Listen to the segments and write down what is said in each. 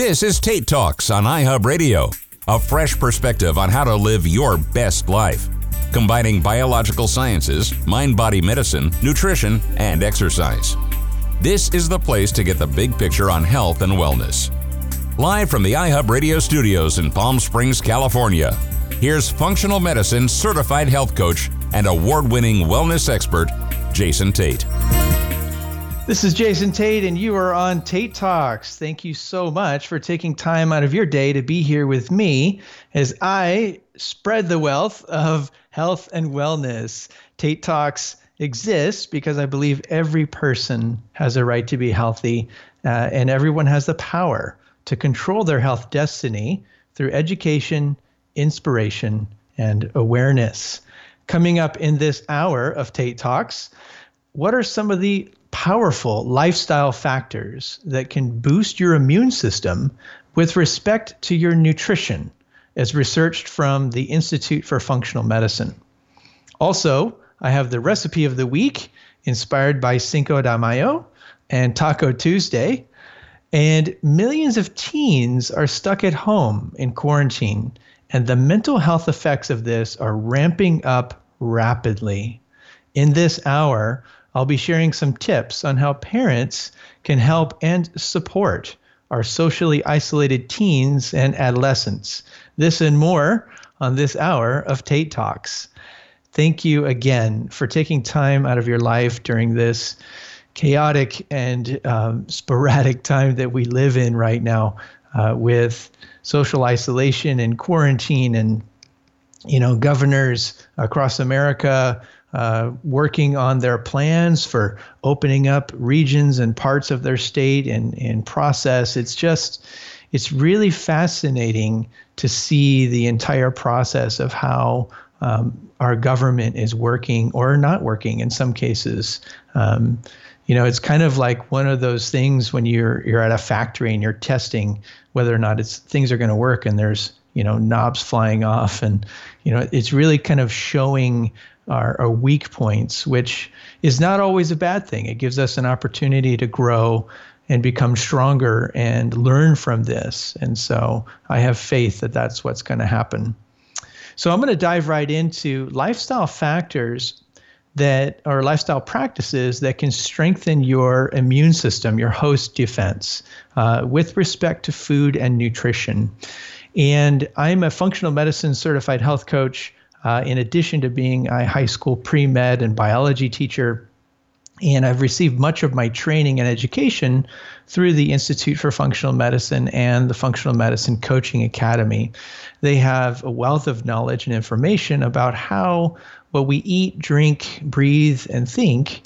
This is Tate Talks on iHub Radio, a fresh perspective on how to live your best life, combining biological sciences, mind body medicine, nutrition, and exercise. This is the place to get the big picture on health and wellness. Live from the iHub Radio studios in Palm Springs, California, here's functional medicine certified health coach and award winning wellness expert, Jason Tate. This is Jason Tate, and you are on Tate Talks. Thank you so much for taking time out of your day to be here with me as I spread the wealth of health and wellness. Tate Talks exists because I believe every person has a right to be healthy, uh, and everyone has the power to control their health destiny through education, inspiration, and awareness. Coming up in this hour of Tate Talks, what are some of the powerful lifestyle factors that can boost your immune system with respect to your nutrition, as researched from the Institute for Functional Medicine. Also, I have the recipe of the week inspired by Cinco de Mayo and Taco Tuesday. And millions of teens are stuck at home in quarantine, and the mental health effects of this are ramping up rapidly. In this hour, I'll be sharing some tips on how parents can help and support our socially isolated teens and adolescents. This and more on this hour of Tate Talks. Thank you again for taking time out of your life during this chaotic and um, sporadic time that we live in right now uh, with social isolation and quarantine and you know governors across america uh, working on their plans for opening up regions and parts of their state and, and process. It's just, it's really fascinating to see the entire process of how um, our government is working or not working in some cases. Um, you know, it's kind of like one of those things when you're you're at a factory and you're testing whether or not it's things are going to work, and there's you know knobs flying off, and you know it's really kind of showing our, our weak points, which is not always a bad thing. It gives us an opportunity to grow and become stronger and learn from this. And so I have faith that that's what's going to happen. So I'm going to dive right into lifestyle factors that are lifestyle practices that can strengthen your immune system, your host defense, uh, with respect to food and nutrition. And I'm a functional medicine certified health coach uh, in addition to being a high school pre med and biology teacher. And I've received much of my training and education through the Institute for Functional Medicine and the Functional Medicine Coaching Academy. They have a wealth of knowledge and information about how what we eat, drink, breathe, and think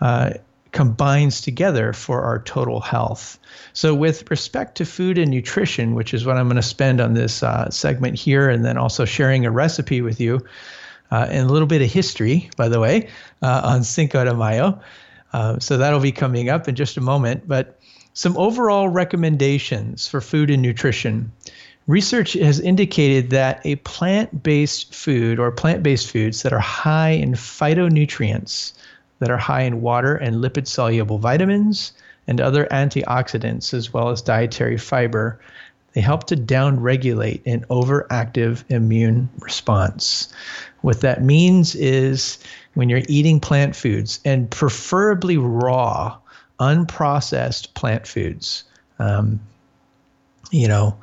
uh, combines together for our total health. So, with respect to food and nutrition, which is what I'm going to spend on this uh, segment here, and then also sharing a recipe with you uh, and a little bit of history, by the way, uh, on Cinco de Mayo. Uh, so, that'll be coming up in just a moment. But some overall recommendations for food and nutrition. Research has indicated that a plant based food or plant based foods that are high in phytonutrients, that are high in water and lipid soluble vitamins and other antioxidants, as well as dietary fiber. They help to downregulate an overactive immune response. What that means is when you're eating plant foods, and preferably raw, unprocessed plant foods, um, you know,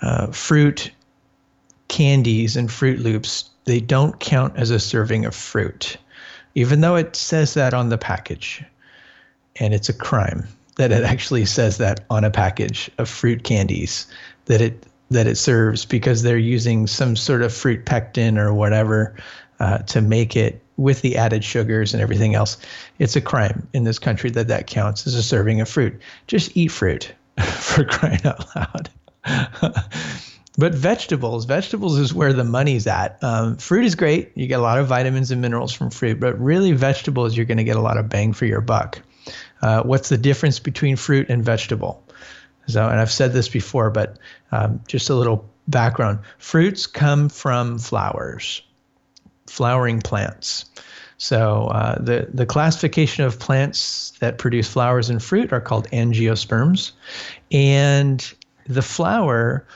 uh, fruit, candies, and Froot Loops, they don't count as a serving of fruit even though it says that on the package. And it's a crime that it actually says that on a package of fruit candies that it that it serves because they're using some sort of fruit pectin or whatever uh, to make it with the added sugars and everything else. It's a crime in this country that that counts as a serving of fruit. Just eat fruit for crying out loud. But vegetables, vegetables is where the money's at. Um, fruit is great. You get a lot of vitamins and minerals from fruit, but really vegetables, you're going to get a lot of bang for your buck. Uh, what's the difference between fruit and vegetable? So, and I've said this before, but um, just a little background. Fruits come from flowers, flowering plants. So uh, the the classification of plants that produce flowers and fruit are called angiosperms, and the flower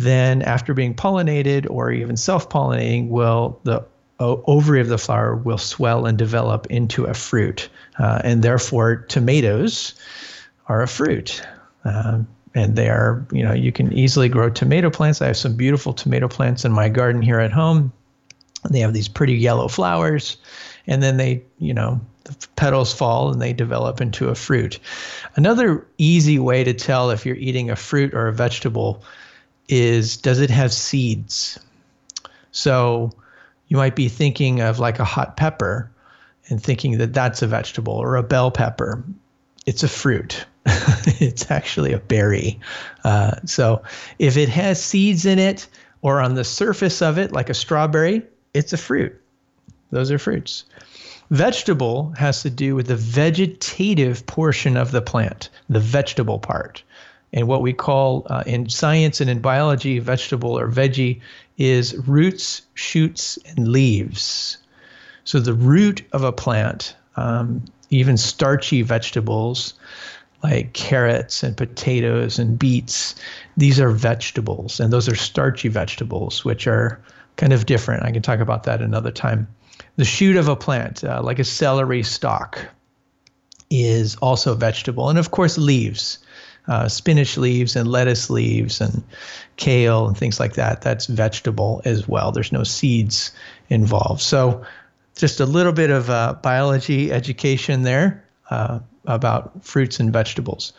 then after being pollinated or even self-pollinating will the ovary of the flower will swell and develop into a fruit. Uh, and therefore tomatoes are a fruit. Um, and they are you know you can easily grow tomato plants. I have some beautiful tomato plants in my garden here at home. They have these pretty yellow flowers and then they you know the petals fall and they develop into a fruit. Another easy way to tell if you're eating a fruit or a vegetable is does it have seeds? So you might be thinking of like a hot pepper and thinking that that's a vegetable or a bell pepper. It's a fruit. it's actually a berry. Uh, so if it has seeds in it or on the surface of it, like a strawberry, it's a fruit. Those are fruits. Vegetable has to do with the vegetative portion of the plant, the vegetable part and what we call uh, in science and in biology, vegetable or veggie, is roots, shoots, and leaves. So the root of a plant, um, even starchy vegetables like carrots and potatoes and beets, these are vegetables, and those are starchy vegetables, which are kind of different. I can talk about that another time. The shoot of a plant, uh, like a celery stalk, is also vegetable, and of course leaves uh, spinach leaves and lettuce leaves and kale and things like that. That's vegetable as well. There's no seeds involved. So, just a little bit of uh, biology education there uh, about fruits and vegetables.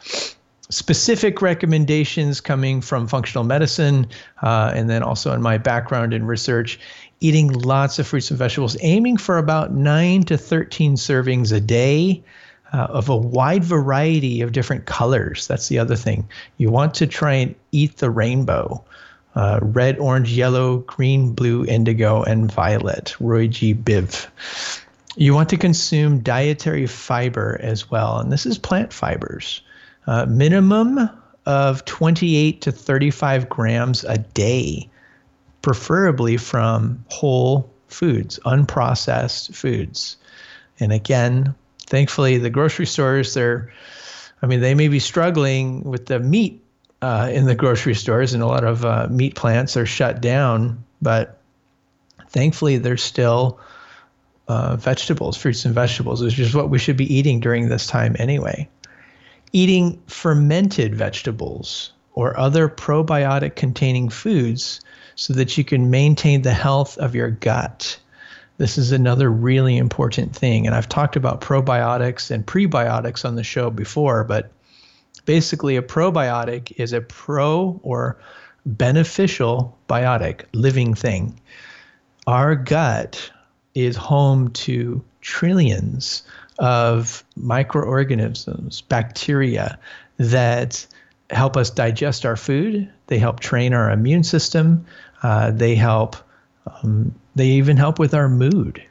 Specific recommendations coming from functional medicine, uh, and then also in my background in research, eating lots of fruits and vegetables, aiming for about 9 to 13 servings a day uh, of a wide variety of different colors. That's the other thing. You want to try and eat the rainbow uh, red, orange, yellow, green, blue, indigo, and violet. Roy G. Biv. You want to consume dietary fiber as well, and this is plant fibers. Uh, minimum of 28 to 35 grams a day, preferably from whole foods, unprocessed foods. And again, thankfully the grocery stores they're i mean they may be struggling with the meat uh, in the grocery stores and a lot of uh, meat plants are shut down but thankfully there's still uh, vegetables fruits and vegetables which is what we should be eating during this time anyway. Eating fermented vegetables or other probiotic containing foods so that you can maintain the health of your gut this is another really important thing. And I've talked about probiotics and prebiotics on the show before, but basically, a probiotic is a pro or beneficial biotic, living thing. Our gut is home to trillions of microorganisms, bacteria that help us digest our food. They help train our immune system. Uh, they help um, they even help with our mood.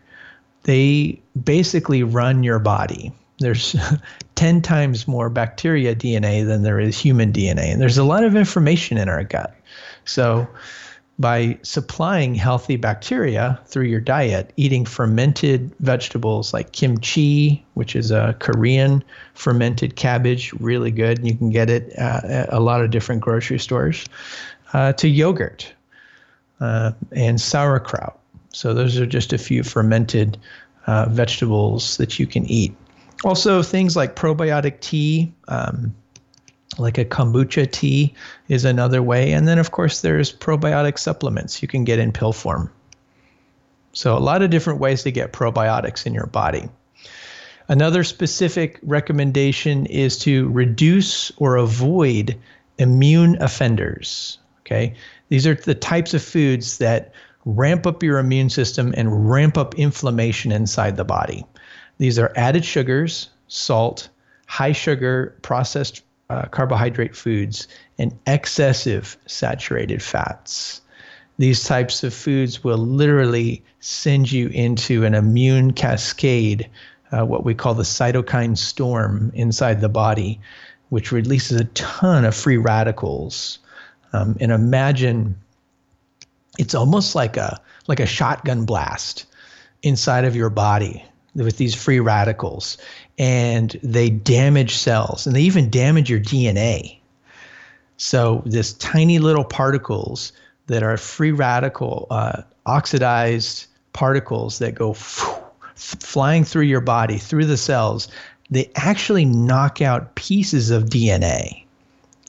They basically run your body. There's 10 times more bacteria DNA than there is human DNA. And there's a lot of information in our gut. So, by supplying healthy bacteria through your diet, eating fermented vegetables like kimchi, which is a Korean fermented cabbage, really good. You can get it at a lot of different grocery stores, uh, to yogurt uh, and sauerkraut. So those are just a few fermented uh, vegetables that you can eat. Also, things like probiotic tea, um, like a kombucha tea, is another way. And then, of course, there's probiotic supplements you can get in pill form. So, a lot of different ways to get probiotics in your body. Another specific recommendation is to reduce or avoid immune offenders. Okay, these are the types of foods that ramp up your immune system and ramp up inflammation inside the body. These are added sugars, salt, high sugar processed uh, carbohydrate foods, and excessive saturated fats. These types of foods will literally send you into an immune cascade, uh, what we call the cytokine storm inside the body, which releases a ton of free radicals. Um, and imagine it's almost like a like a shotgun blast inside of your body with these free radicals and they damage cells and they even damage your DNA. So, this tiny little particles that are free radical, uh, oxidized particles that go flying through your body, through the cells, they actually knock out pieces of DNA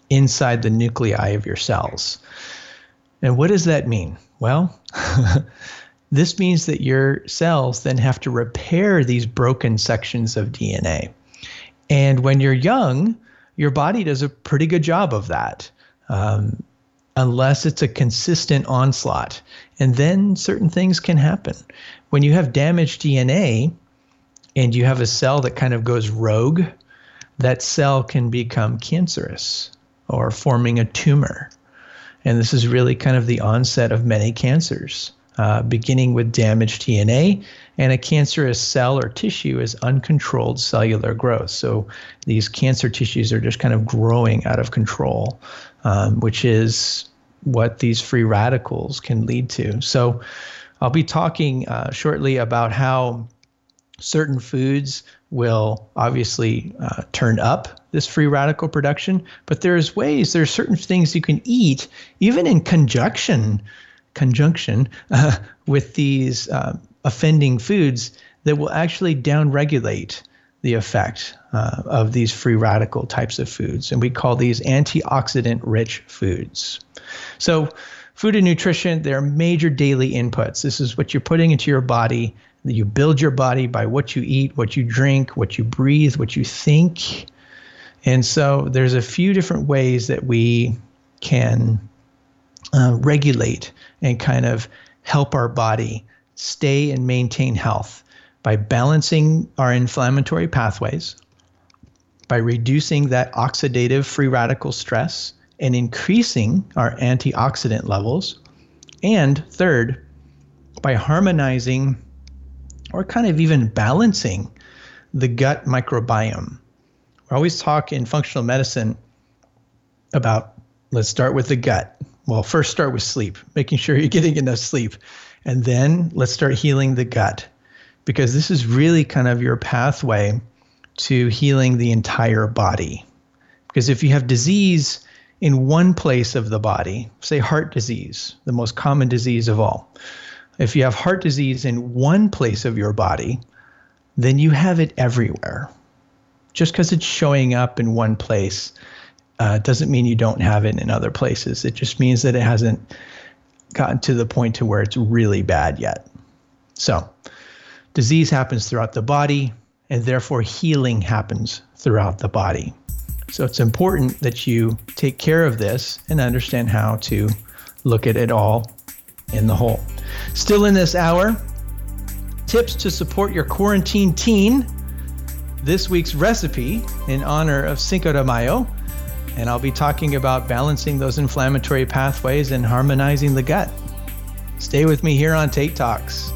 inside the nuclei of your cells. And what does that mean? Well, this means that your cells then have to repair these broken sections of DNA. And when you're young, your body does a pretty good job of that, um, unless it's a consistent onslaught. And then certain things can happen. When you have damaged DNA and you have a cell that kind of goes rogue, that cell can become cancerous or forming a tumor. And this is really kind of the onset of many cancers, uh, beginning with damaged DNA. And a cancerous cell or tissue is uncontrolled cellular growth. So these cancer tissues are just kind of growing out of control, um, which is what these free radicals can lead to. So I'll be talking uh, shortly about how certain foods will obviously uh, turn up this free radical production, but there's ways, there's certain things you can eat, even in conjunction, conjunction uh, with these uh, offending foods that will actually downregulate the effect uh, of these free radical types of foods. And we call these antioxidant rich foods. So, food and nutrition, they're major daily inputs. This is what you're putting into your body you build your body by what you eat, what you drink, what you breathe, what you think. And so there's a few different ways that we can uh, regulate and kind of help our body stay and maintain health by balancing our inflammatory pathways, by reducing that oxidative free radical stress and increasing our antioxidant levels, and third, by harmonizing or kind of even balancing the gut microbiome. We always talk in functional medicine about let's start with the gut. Well, first start with sleep, making sure you're getting enough sleep. And then let's start healing the gut because this is really kind of your pathway to healing the entire body. Because if you have disease in one place of the body, say heart disease, the most common disease of all, if you have heart disease in one place of your body, then you have it everywhere. Just because it's showing up in one place uh, doesn't mean you don't have it in other places. It just means that it hasn't gotten to the point to where it's really bad yet. So, disease happens throughout the body, and therefore healing happens throughout the body. So, it's important that you take care of this and understand how to look at it all in the whole. Still in this hour, tips to support your quarantine teen. This week's recipe in honor of Cinco de Mayo. And I'll be talking about balancing those inflammatory pathways and harmonizing the gut. Stay with me here on Tate Talks.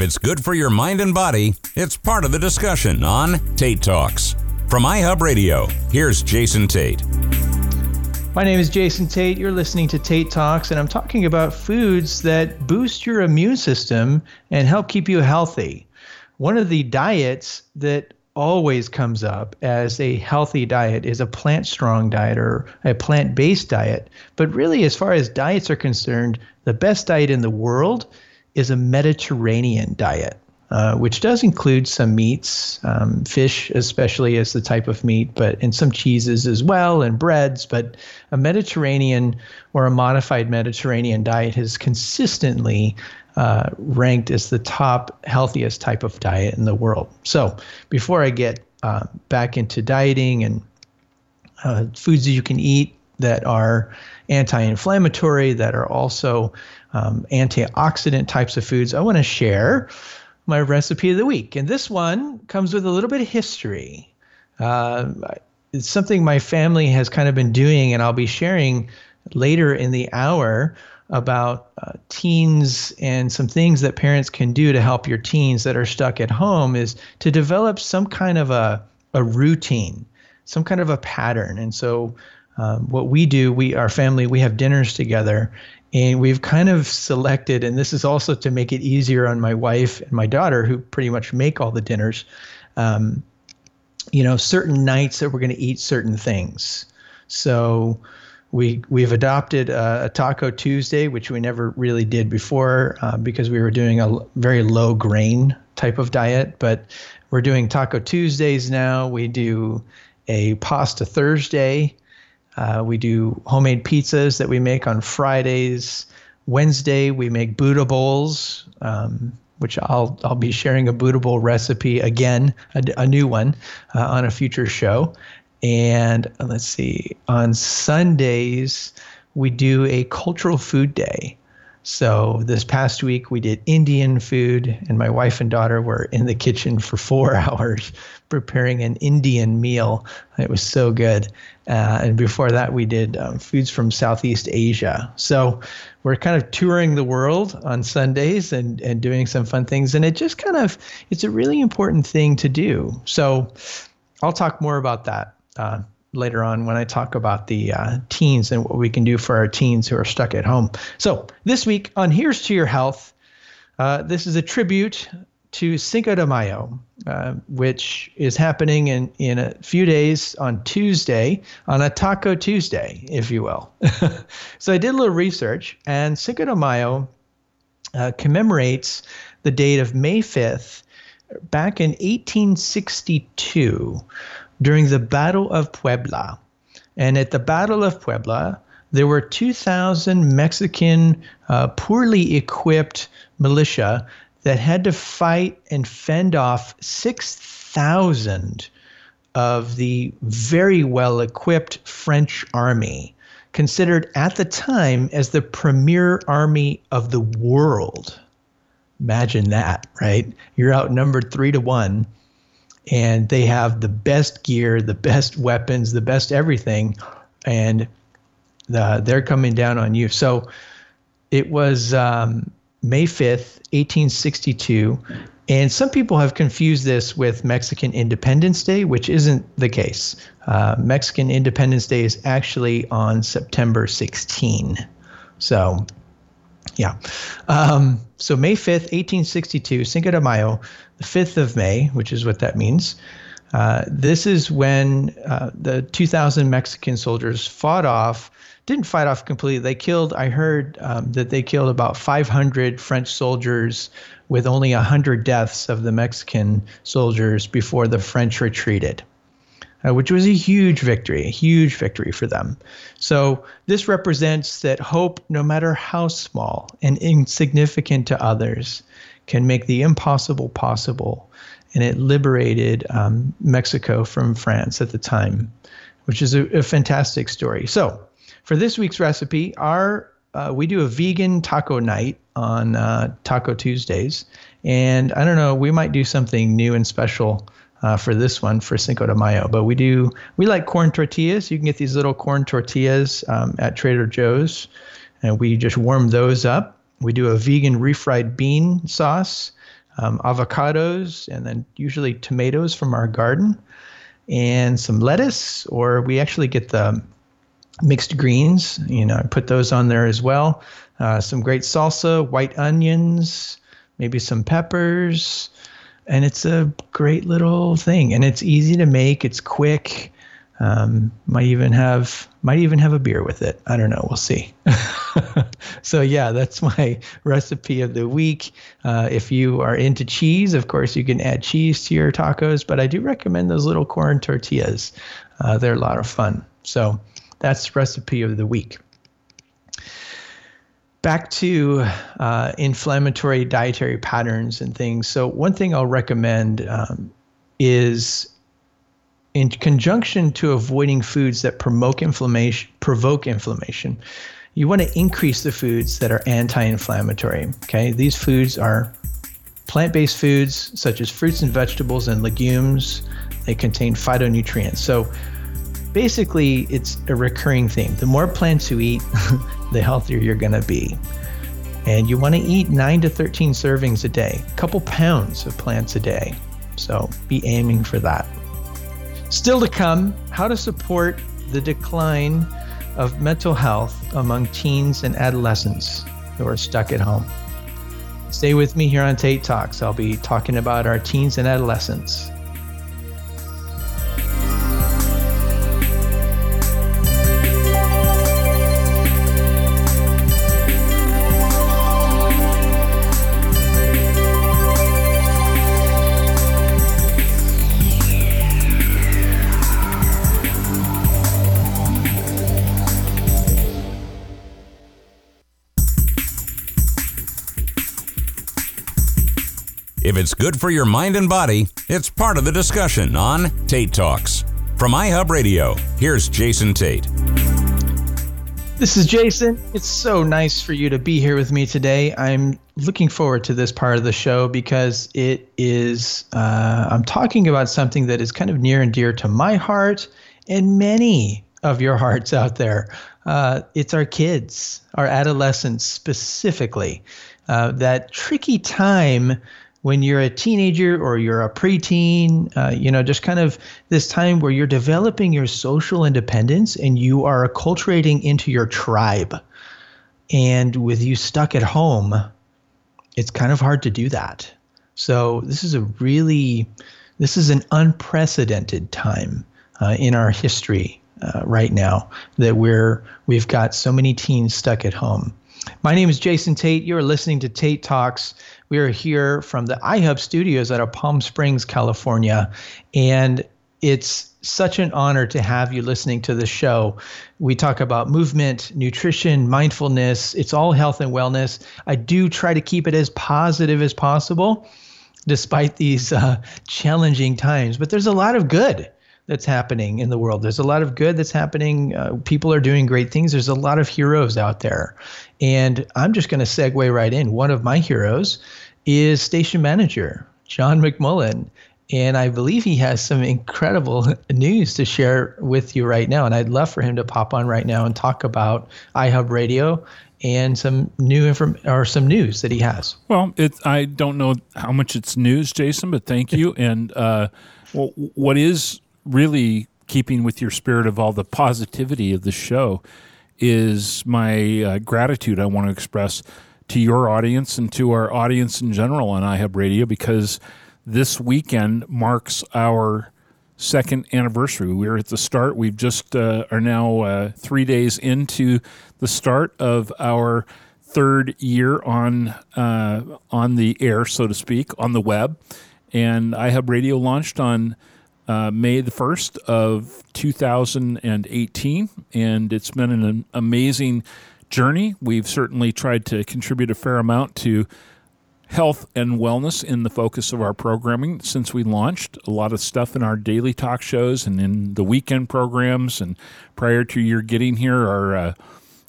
If it's good for your mind and body, it's part of the discussion on Tate Talks. From iHub Radio, here's Jason Tate. My name is Jason Tate. You're listening to Tate Talks, and I'm talking about foods that boost your immune system and help keep you healthy. One of the diets that always comes up as a healthy diet is a plant strong diet or a plant based diet. But really, as far as diets are concerned, the best diet in the world is a Mediterranean diet, uh, which does include some meats, um, fish especially as the type of meat, but and some cheeses as well and breads. But a Mediterranean or a modified Mediterranean diet has consistently uh, ranked as the top healthiest type of diet in the world. So before I get uh, back into dieting and uh, foods that you can eat that are anti-inflammatory, that are also um, antioxidant types of foods. I want to share my recipe of the week, and this one comes with a little bit of history. Uh, it's something my family has kind of been doing, and I'll be sharing later in the hour about uh, teens and some things that parents can do to help your teens that are stuck at home is to develop some kind of a, a routine, some kind of a pattern. And so, um, what we do, we our family, we have dinners together, and we've kind of selected, and this is also to make it easier on my wife and my daughter, who pretty much make all the dinners. Um, you know, certain nights that we're going to eat certain things. So we we've adopted a, a, Taco Tuesday, which we never really did before uh, because we were doing a very low grain type of diet. But we're doing Taco Tuesdays now. We do a Pasta Thursday. Uh, we do homemade pizzas that we make on Fridays. Wednesday we make Buddha bowls, um, which I'll I'll be sharing a Buddha bowl recipe again, a, a new one, uh, on a future show. And uh, let's see, on Sundays, we do a cultural food day. So this past week we did Indian food, and my wife and daughter were in the kitchen for four hours preparing an Indian meal. It was so good. Uh, and before that, we did um, foods from Southeast Asia. So we're kind of touring the world on Sundays and and doing some fun things. And it just kind of it's a really important thing to do. So I'll talk more about that uh, later on when I talk about the uh, teens and what we can do for our teens who are stuck at home. So this week on Here's to Your Health, uh, this is a tribute to Cinco de Mayo, uh, which is happening in, in a few days on Tuesday, on a Taco Tuesday, if you will. so I did a little research, and Cinco de Mayo uh, commemorates the date of May 5th back in 1862 during the Battle of Puebla. And at the Battle of Puebla, there were 2,000 Mexican uh, poorly equipped militia that had to fight and fend off 6,000 of the very well equipped French army, considered at the time as the premier army of the world. Imagine that, right? You're outnumbered three to one and they have the best gear, the best weapons, the best everything, and the, they're coming down on you. So it was um, May 5th, 1862. And some people have confused this with Mexican Independence Day, which isn't the case. Uh, Mexican Independence Day is actually on September 16. So, yeah. Um, so, May 5th, 1862, Cinco de Mayo, the 5th of May, which is what that means. Uh, this is when uh, the 2,000 Mexican soldiers fought off, didn't fight off completely. They killed, I heard um, that they killed about 500 French soldiers with only 100 deaths of the Mexican soldiers before the French retreated. Uh, which was a huge victory, a huge victory for them. So, this represents that hope, no matter how small and insignificant to others, can make the impossible possible. And it liberated um, Mexico from France at the time, which is a, a fantastic story. So, for this week's recipe, our uh, we do a vegan taco night on uh, Taco Tuesdays, and I don't know, we might do something new and special uh, for this one for Cinco de Mayo. But we do we like corn tortillas. You can get these little corn tortillas um, at Trader Joe's, and we just warm those up we do a vegan refried bean sauce, um, avocados, and then usually tomatoes from our garden, and some lettuce, or we actually get the mixed greens. You know, I put those on there as well. Uh, some great salsa, white onions, maybe some peppers, and it's a great little thing. And it's easy to make. It's quick. Um, might even have might even have a beer with it. I don't know. We'll see. so yeah, that's my recipe of the week. Uh, if you are into cheese, of course, you can add cheese to your tacos. But I do recommend those little corn tortillas. Uh, they're a lot of fun. So that's recipe of the week. Back to uh, inflammatory dietary patterns and things. So one thing I'll recommend um, is in conjunction to avoiding foods that provoke inflammation, provoke inflammation, you want to increase the foods that are anti-inflammatory. Okay, these foods are plant-based foods such as fruits and vegetables and legumes. They contain phytonutrients. So basically, it's a recurring theme. The more plants you eat, the healthier you're going to be. And you want to eat 9 to 13 servings a day, a couple pounds of plants a day. So be aiming for that. Still to come, how to support the decline of mental health among teens and adolescents who are stuck at home. Stay with me here on Tate Talks. I'll be talking about our teens and adolescents. If it's good for your mind and body, it's part of the discussion on Tate Talks. From iHub Radio, here's Jason Tate. This is Jason. It's so nice for you to be here with me today. I'm looking forward to this part of the show because it is, uh, I'm talking about something that is kind of near and dear to my heart and many of your hearts out there. Uh, it's our kids, our adolescents specifically. Uh, that tricky time when you're a teenager or you're a preteen, uh, you know, just kind of this time where you're developing your social independence and you are acculturating into your tribe. And with you stuck at home, it's kind of hard to do that. So this is a really, this is an unprecedented time uh, in our history uh, right now that we're we've got so many teens stuck at home. My name is Jason Tate. You're listening to Tate Talks. We are here from the iHub studios out of Palm Springs, California. And it's such an honor to have you listening to the show. We talk about movement, nutrition, mindfulness. It's all health and wellness. I do try to keep it as positive as possible despite these uh, challenging times, but there's a lot of good that's happening in the world. There's a lot of good that's happening. Uh, people are doing great things. There's a lot of heroes out there. And I'm just going to segue right in. One of my heroes is station manager John McMullen. And I believe he has some incredible news to share with you right now. And I'd love for him to pop on right now and talk about iHub Radio and some new inform or some news that he has. Well, it I don't know how much it's news, Jason, but thank you. and uh, well, what is really keeping with your spirit of all the positivity of the show is my uh, gratitude I want to express to your audience and to our audience in general on iHub Radio because this weekend marks our second anniversary. We're at the start. We've just uh, are now uh, three days into the start of our third year on uh, on the air, so to speak, on the web. And iHub Radio launched on uh, May the 1st of 2018, and it's been an amazing journey. We've certainly tried to contribute a fair amount to health and wellness in the focus of our programming since we launched. A lot of stuff in our daily talk shows and in the weekend programs. And prior to your getting here, our uh,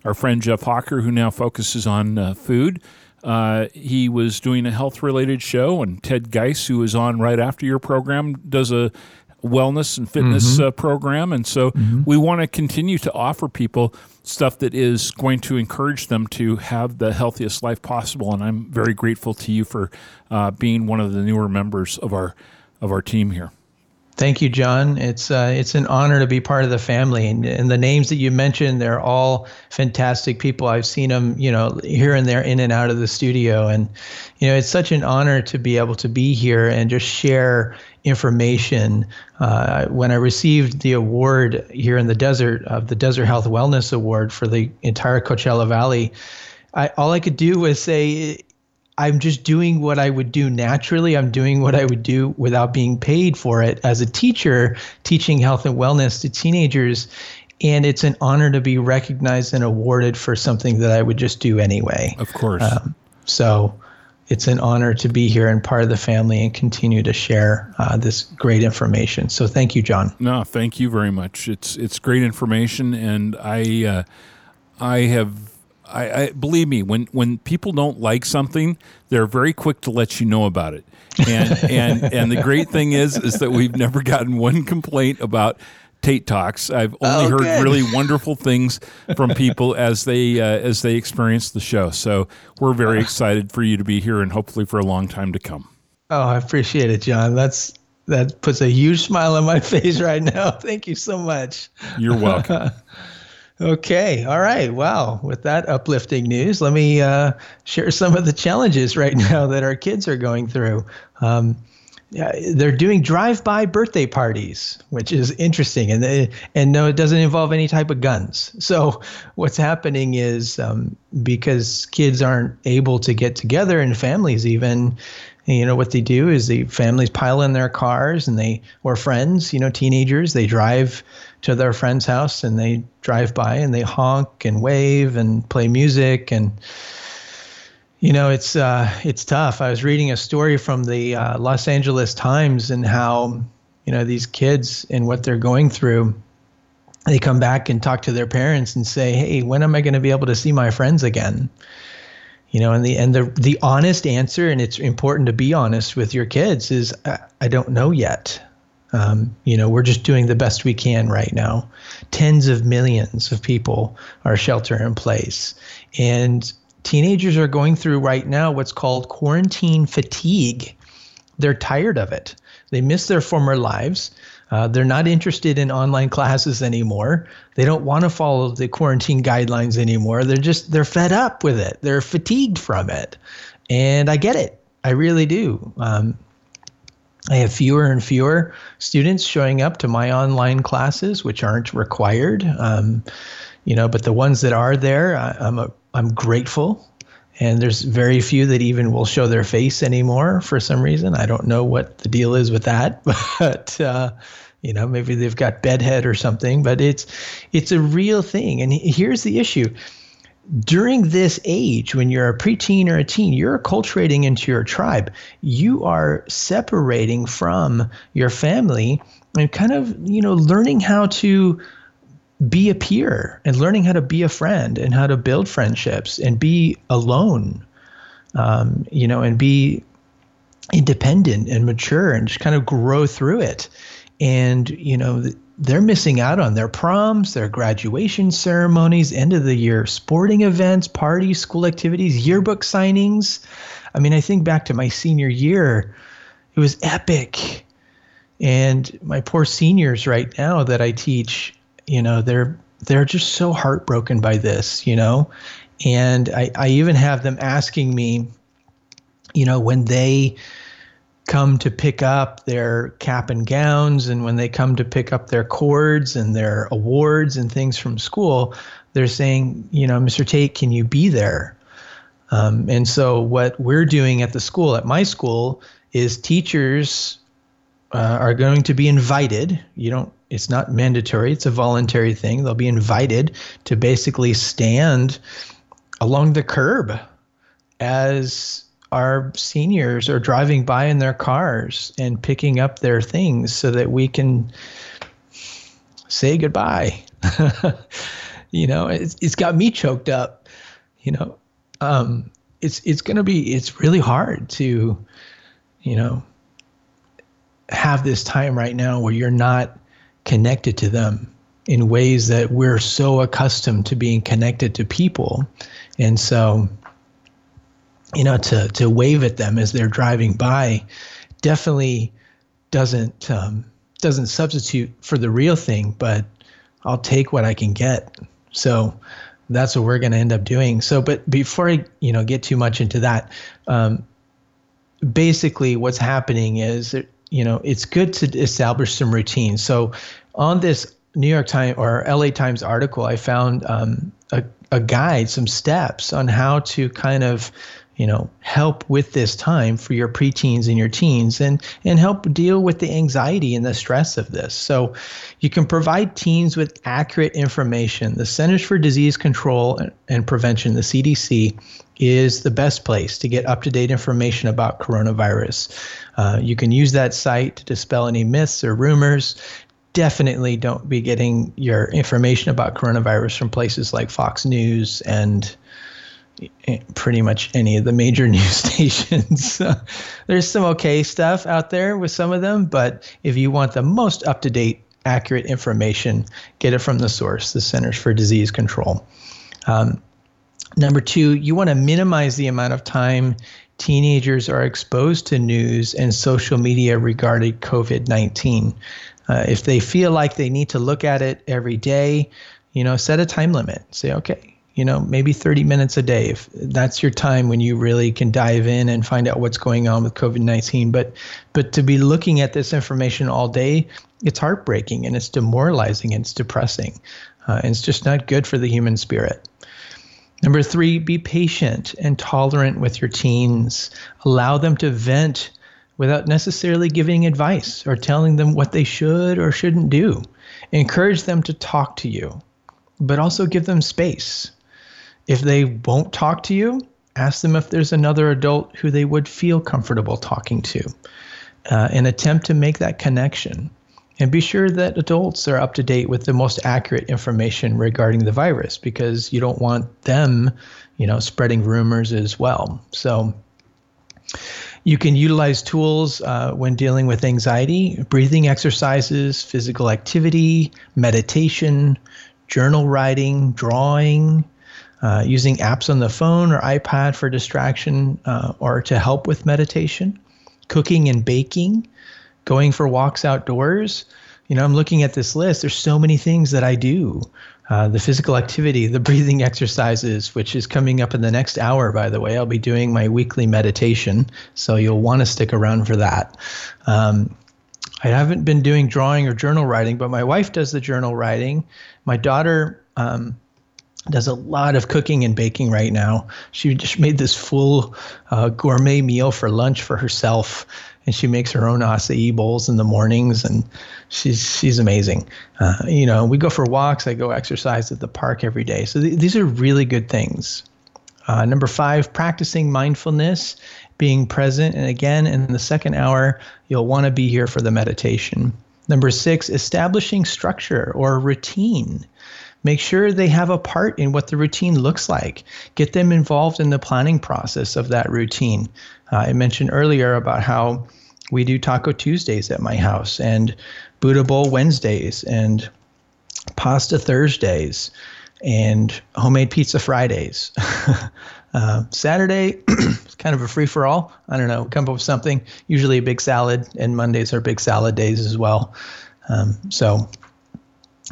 our friend Jeff Hawker, who now focuses on uh, food, uh, he was doing a health related show, and Ted Geis, who is on right after your program, does a wellness and fitness mm-hmm. uh, program. And so mm-hmm. we want to continue to offer people stuff that is going to encourage them to have the healthiest life possible. And I'm very grateful to you for uh, being one of the newer members of our of our team here. Thank you, John. It's uh, it's an honor to be part of the family, and, and the names that you mentioned, they're all fantastic people. I've seen them, you know, here and there, in and out of the studio, and you know, it's such an honor to be able to be here and just share information. Uh, when I received the award here in the desert of the Desert Health Wellness Award for the entire Coachella Valley, I, all I could do was say, I'm just doing what I would do naturally. I'm doing what I would do without being paid for it as a teacher, teaching health and wellness to teenagers. And it's an honor to be recognized and awarded for something that I would just do anyway. Of course. Um, so it's an honor to be here and part of the family and continue to share uh, this great information. So thank you, John. No, thank you very much. It's it's great information, and I uh, I have I, I, believe me when when people don't like something, they're very quick to let you know about it. And and and the great thing is is that we've never gotten one complaint about Tate Talks. I've only oh, heard good. really wonderful things from people as they uh, as they experience the show. So we're very excited for you to be here and hopefully for a long time to come. Oh, I appreciate it, John. That's that puts a huge smile on my face right now. Thank you so much. You're welcome. okay. All right. Wow. With that uplifting news, let me uh, share some of the challenges right now that our kids are going through. Um, yeah, they're doing drive-by birthday parties, which is interesting, and they, and no, it doesn't involve any type of guns. So what's happening is um, because kids aren't able to get together and families even, you know, what they do is the families pile in their cars and they or friends, you know, teenagers, they drive to their friend's house and they drive by and they honk and wave and play music and you know, it's uh, it's tough. I was reading a story from the uh, Los Angeles Times and how you know these kids and what they're going through. They come back and talk to their parents and say, "Hey, when am I going to be able to see my friends again?" You know, and the and the the honest answer, and it's important to be honest with your kids, is I, I don't know yet. Um, you know, we're just doing the best we can right now. Tens of millions of people are shelter in place, and teenagers are going through right now what's called quarantine fatigue. They're tired of it. They miss their former lives. Uh, they're not interested in online classes anymore. They don't want to follow the quarantine guidelines anymore. They're just they're fed up with it. They're fatigued from it, and I get it. I really do. Um, I have fewer and fewer students showing up to my online classes, which aren't required. Um, you know, but the ones that are there, I, I'm a I'm grateful. And there's very few that even will show their face anymore for some reason. I don't know what the deal is with that, but uh, you know, maybe they've got bedhead or something. But it's it's a real thing. And here's the issue: during this age, when you're a preteen or a teen, you're acculturating into your tribe. You are separating from your family and kind of you know learning how to be a peer and learning how to be a friend and how to build friendships and be alone, um, you know, and be independent and mature and just kind of grow through it. And, you know, they're missing out on their proms, their graduation ceremonies, end of the year sporting events, parties, school activities, yearbook signings. I mean, I think back to my senior year, it was epic. And my poor seniors right now that I teach, you know they're they're just so heartbroken by this you know and I, I even have them asking me you know when they come to pick up their cap and gowns and when they come to pick up their cords and their awards and things from school they're saying you know mr tate can you be there um, and so what we're doing at the school at my school is teachers uh, are going to be invited you don't it's not mandatory, it's a voluntary thing. They'll be invited to basically stand along the curb as our seniors are driving by in their cars and picking up their things so that we can say goodbye. you know, it's, it's got me choked up. You know, um, it's it's gonna be it's really hard to, you know, have this time right now where you're not connected to them in ways that we're so accustomed to being connected to people. And so, you know, to, to wave at them as they're driving by definitely doesn't um, doesn't substitute for the real thing, but I'll take what I can get. So that's what we're going to end up doing. So, but before I, you know, get too much into that, um, basically what's happening is you know, it's good to establish some routines. So on this New York Times or LA Times article, I found um, a, a guide, some steps on how to kind of, you know, help with this time for your preteens and your teens and and help deal with the anxiety and the stress of this. So you can provide teens with accurate information. The Centers for Disease Control and Prevention, the CDC, is the best place to get up to date information about coronavirus. Uh, you can use that site to dispel any myths or rumors. Definitely don't be getting your information about coronavirus from places like Fox News and pretty much any of the major news stations. There's some okay stuff out there with some of them, but if you want the most up to date, accurate information, get it from the source, the Centers for Disease Control. Um, Number two, you want to minimize the amount of time teenagers are exposed to news and social media regarding COVID 19. Uh, if they feel like they need to look at it every day, you know, set a time limit. Say, okay, you know, maybe 30 minutes a day. If that's your time when you really can dive in and find out what's going on with COVID 19. But, but to be looking at this information all day, it's heartbreaking and it's demoralizing and it's depressing. Uh, and it's just not good for the human spirit. Number three, be patient and tolerant with your teens. Allow them to vent without necessarily giving advice or telling them what they should or shouldn't do. Encourage them to talk to you, but also give them space. If they won't talk to you, ask them if there's another adult who they would feel comfortable talking to uh, and attempt to make that connection. And be sure that adults are up to date with the most accurate information regarding the virus because you don't want them, you know, spreading rumors as well. So you can utilize tools uh, when dealing with anxiety, breathing exercises, physical activity, meditation, journal writing, drawing, uh, using apps on the phone or iPad for distraction uh, or to help with meditation, cooking and baking, going for walks outdoors. You know, I'm looking at this list. There's so many things that I do. Uh, the physical activity, the breathing exercises, which is coming up in the next hour, by the way. I'll be doing my weekly meditation, so you'll want to stick around for that. Um, I haven't been doing drawing or journal writing, but my wife does the journal writing. My daughter um, does a lot of cooking and baking right now. She just made this full uh, gourmet meal for lunch for herself and she makes her own acai bowls in the mornings, and she's she's amazing. Uh, you know, we go for walks. I go exercise at the park every day. So th- these are really good things. Uh, number five, practicing mindfulness, being present, and again in the second hour, you'll want to be here for the meditation. Number six, establishing structure or routine. Make sure they have a part in what the routine looks like. Get them involved in the planning process of that routine. Uh, I mentioned earlier about how we do Taco Tuesdays at my house and Buddha Bowl Wednesdays and Pasta Thursdays and homemade pizza Fridays. uh, Saturday, kind of a free for all. I don't know, come up with something. Usually a big salad, and Mondays are big salad days as well. Um, so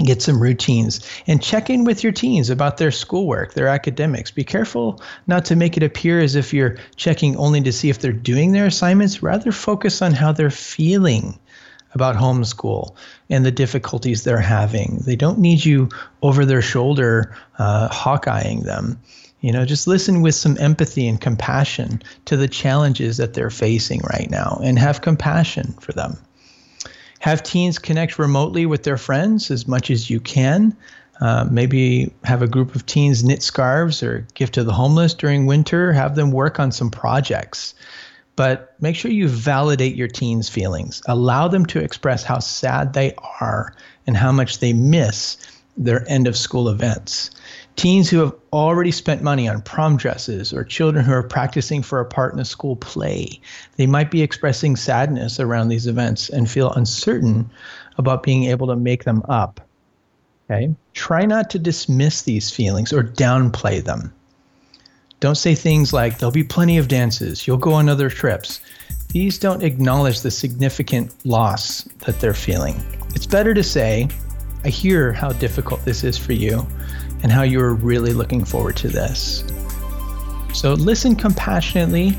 get some routines and check in with your teens about their schoolwork, their academics. Be careful not to make it appear as if you're checking only to see if they're doing their assignments, rather, focus on how they're feeling about homeschool and the difficulties they're having. They don't need you over their shoulder uh, hawkeyeing them. You know, just listen with some empathy and compassion to the challenges that they're facing right now and have compassion for them. Have teens connect remotely with their friends as much as you can. Uh, maybe have a group of teens knit scarves or give to the homeless during winter. Have them work on some projects. But make sure you validate your teens' feelings. Allow them to express how sad they are and how much they miss their end of school events. Teens who have already spent money on prom dresses or children who are practicing for a part in a school play, they might be expressing sadness around these events and feel uncertain about being able to make them up. Okay? Try not to dismiss these feelings or downplay them. Don't say things like, there'll be plenty of dances, you'll go on other trips. These don't acknowledge the significant loss that they're feeling. It's better to say, I hear how difficult this is for you and how you are really looking forward to this. So listen compassionately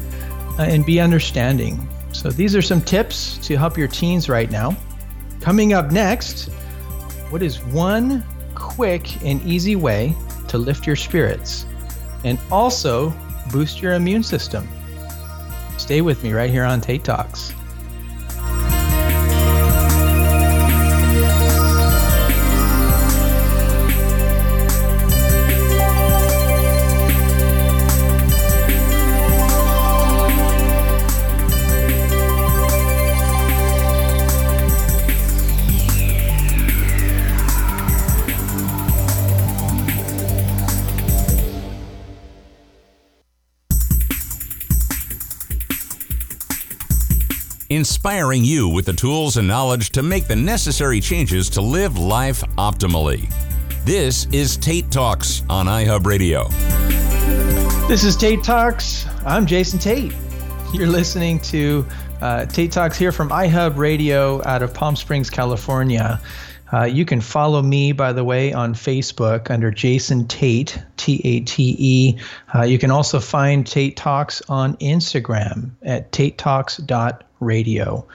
uh, and be understanding. So these are some tips to help your teens right now. Coming up next, what is one quick and easy way to lift your spirits? And also boost your immune system. Stay with me right here on Tate Talks. Inspiring you with the tools and knowledge to make the necessary changes to live life optimally. This is Tate Talks on iHub Radio. This is Tate Talks. I'm Jason Tate. You're listening to uh, Tate Talks here from iHub Radio out of Palm Springs, California. Uh, you can follow me, by the way, on Facebook under Jason Tate, T A T E. Uh, you can also find Tate Talks on Instagram at tatetalks.radio.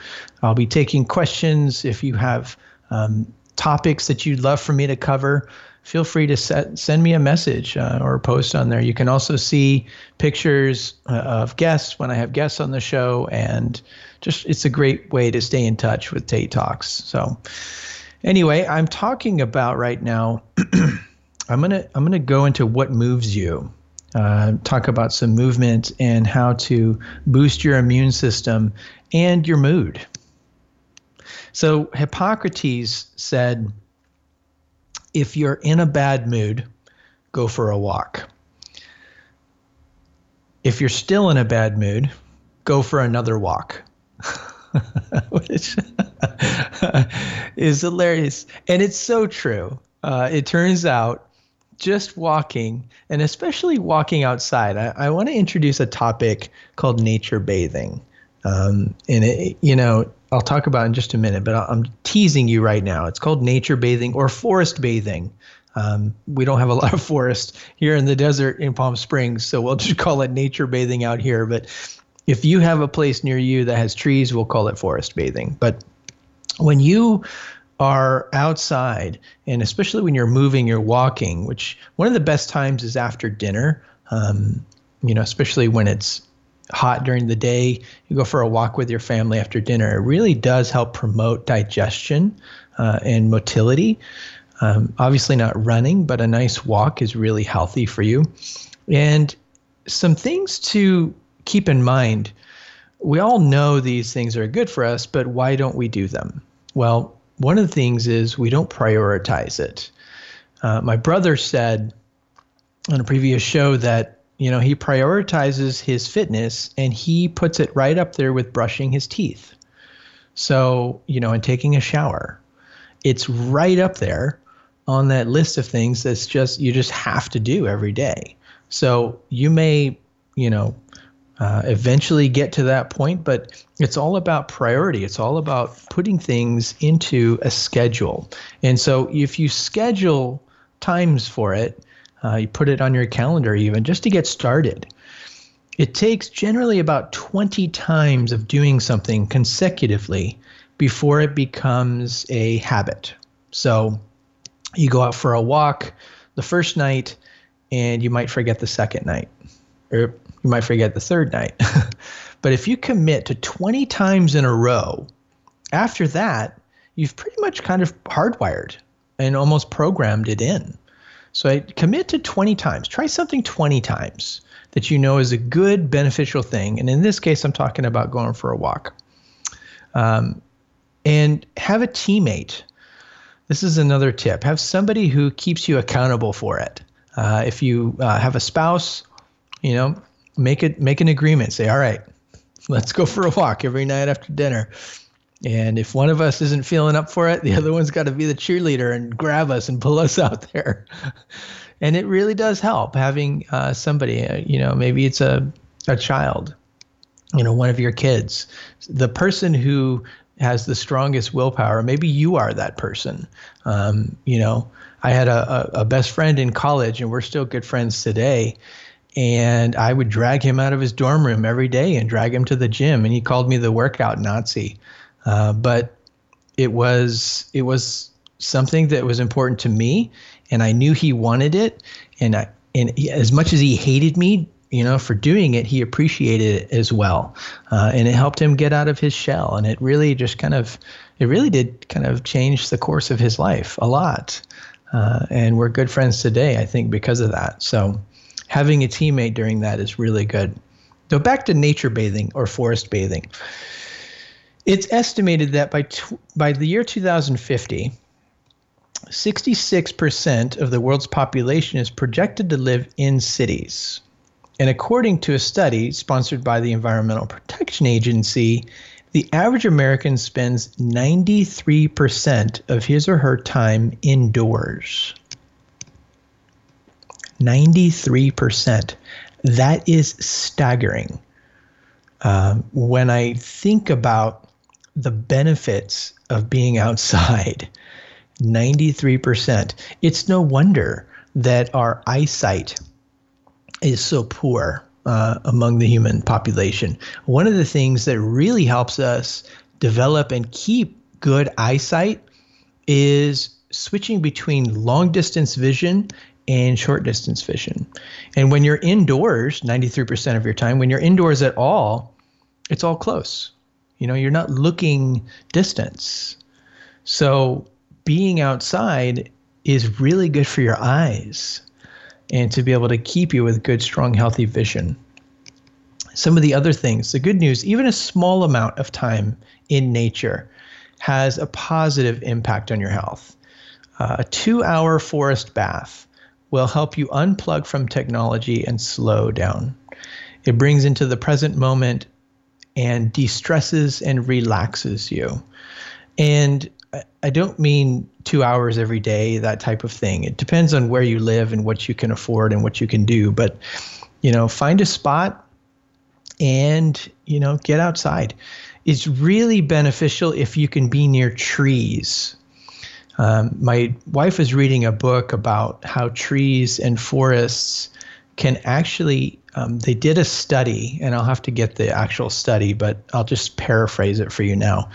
I'll be taking questions if you have um, topics that you'd love for me to cover. Feel free to set, send me a message uh, or a post on there. You can also see pictures uh, of guests when I have guests on the show, and just it's a great way to stay in touch with Tate Talks. So, Anyway, I'm talking about right now. I'm gonna I'm gonna go into what moves you. Uh, talk about some movement and how to boost your immune system and your mood. So Hippocrates said, if you're in a bad mood, go for a walk. If you're still in a bad mood, go for another walk. which is hilarious. And it's so true. Uh, it turns out just walking, and especially walking outside, I, I want to introduce a topic called nature bathing. Um, and it, you know, I'll talk about in just a minute, but I'm teasing you right now. It's called nature bathing or forest bathing. Um, we don't have a lot of forest here in the desert in Palm Springs, so we'll just call it nature bathing out here. But if you have a place near you that has trees, we'll call it forest bathing. But when you are outside, and especially when you're moving, you're walking, which one of the best times is after dinner. Um, you know, especially when it's hot during the day, you go for a walk with your family after dinner. It really does help promote digestion uh, and motility. Um, obviously, not running, but a nice walk is really healthy for you. And some things to keep in mind we all know these things are good for us, but why don't we do them? Well, one of the things is we don't prioritize it. Uh, my brother said on a previous show that you know he prioritizes his fitness and he puts it right up there with brushing his teeth. So you know, and taking a shower, it's right up there on that list of things that's just you just have to do every day. So you may you know uh, eventually get to that point, but it's all about priority. It's all about putting things into a schedule. And so if you schedule times for it, uh, you put it on your calendar even just to get started. It takes generally about 20 times of doing something consecutively before it becomes a habit. So you go out for a walk the first night and you might forget the second night. Or you might forget the third night. but if you commit to 20 times in a row, after that, you've pretty much kind of hardwired and almost programmed it in. So I commit to 20 times. Try something 20 times that you know is a good, beneficial thing. And in this case, I'm talking about going for a walk. Um, and have a teammate. This is another tip. Have somebody who keeps you accountable for it. Uh, if you uh, have a spouse, you know, make it make an agreement. Say, all right, let's go for a walk every night after dinner. And if one of us isn't feeling up for it, the other one's got to be the cheerleader and grab us and pull us out there. and it really does help having uh, somebody. Uh, you know, maybe it's a a child, you know, one of your kids, the person who has the strongest willpower. Maybe you are that person. Um, you know, I had a, a, a best friend in college, and we're still good friends today and I would drag him out of his dorm room every day and drag him to the gym. And he called me the workout Nazi, uh, but it was it was something that was important to me, and I knew he wanted it. And I and he, as much as he hated me, you know, for doing it, he appreciated it as well. Uh, and it helped him get out of his shell. And it really just kind of, it really did kind of change the course of his life a lot. Uh, and we're good friends today, I think, because of that. So having a teammate during that is really good. So back to nature bathing or forest bathing. It's estimated that by tw- by the year 2050, 66% of the world's population is projected to live in cities. And according to a study sponsored by the Environmental Protection Agency, the average American spends 93% of his or her time indoors. 93%. That is staggering. Um, when I think about the benefits of being outside, 93%, it's no wonder that our eyesight is so poor uh, among the human population. One of the things that really helps us develop and keep good eyesight is switching between long distance vision and short distance vision. And when you're indoors, 93% of your time, when you're indoors at all, it's all close. You know, you're not looking distance. So being outside is really good for your eyes and to be able to keep you with good, strong, healthy vision. Some of the other things, the good news, even a small amount of time in nature has a positive impact on your health. Uh, a two hour forest bath will help you unplug from technology and slow down. It brings into the present moment and de stresses and relaxes you. And I don't mean two hours every day, that type of thing. It depends on where you live and what you can afford and what you can do. But, you know, find a spot and, you know, get outside. It's really beneficial if you can be near trees. Um, my wife is reading a book about how trees and forests can actually, um, they did a study, and I'll have to get the actual study, but I'll just paraphrase it for you now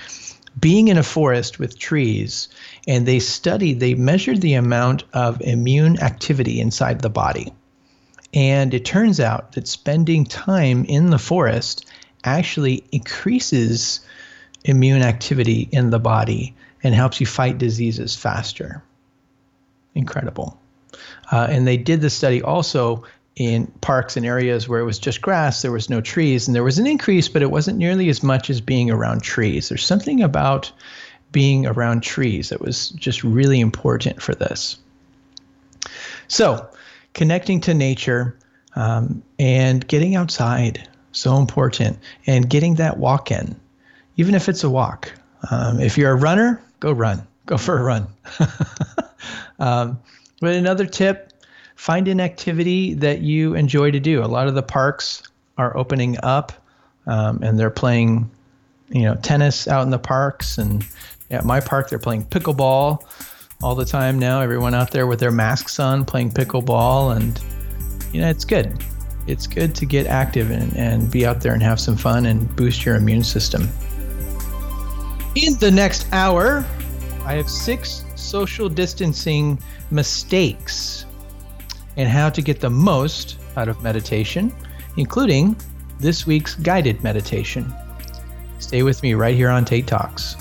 being in a forest with trees, and they studied, they measured the amount of immune activity inside the body. And it turns out that spending time in the forest actually increases immune activity in the body and helps you fight diseases faster. Incredible. Uh, and they did the study also in parks and areas where it was just grass, there was no trees, and there was an increase, but it wasn't nearly as much as being around trees. There's something about being around trees that was just really important for this. So, connecting to nature um, and getting outside, so important, and getting that walk in, even if it's a walk. Um, if you're a runner, go run, go for a run. um, but another tip find an activity that you enjoy to do. A lot of the parks are opening up um, and they're playing, you know, tennis out in the parks. And at my park, they're playing pickleball all the time now. Everyone out there with their masks on playing pickleball. And, you know, it's good. It's good to get active and, and be out there and have some fun and boost your immune system. In the next hour, I have six social distancing mistakes and how to get the most out of meditation, including this week's guided meditation. Stay with me right here on Tate Talks.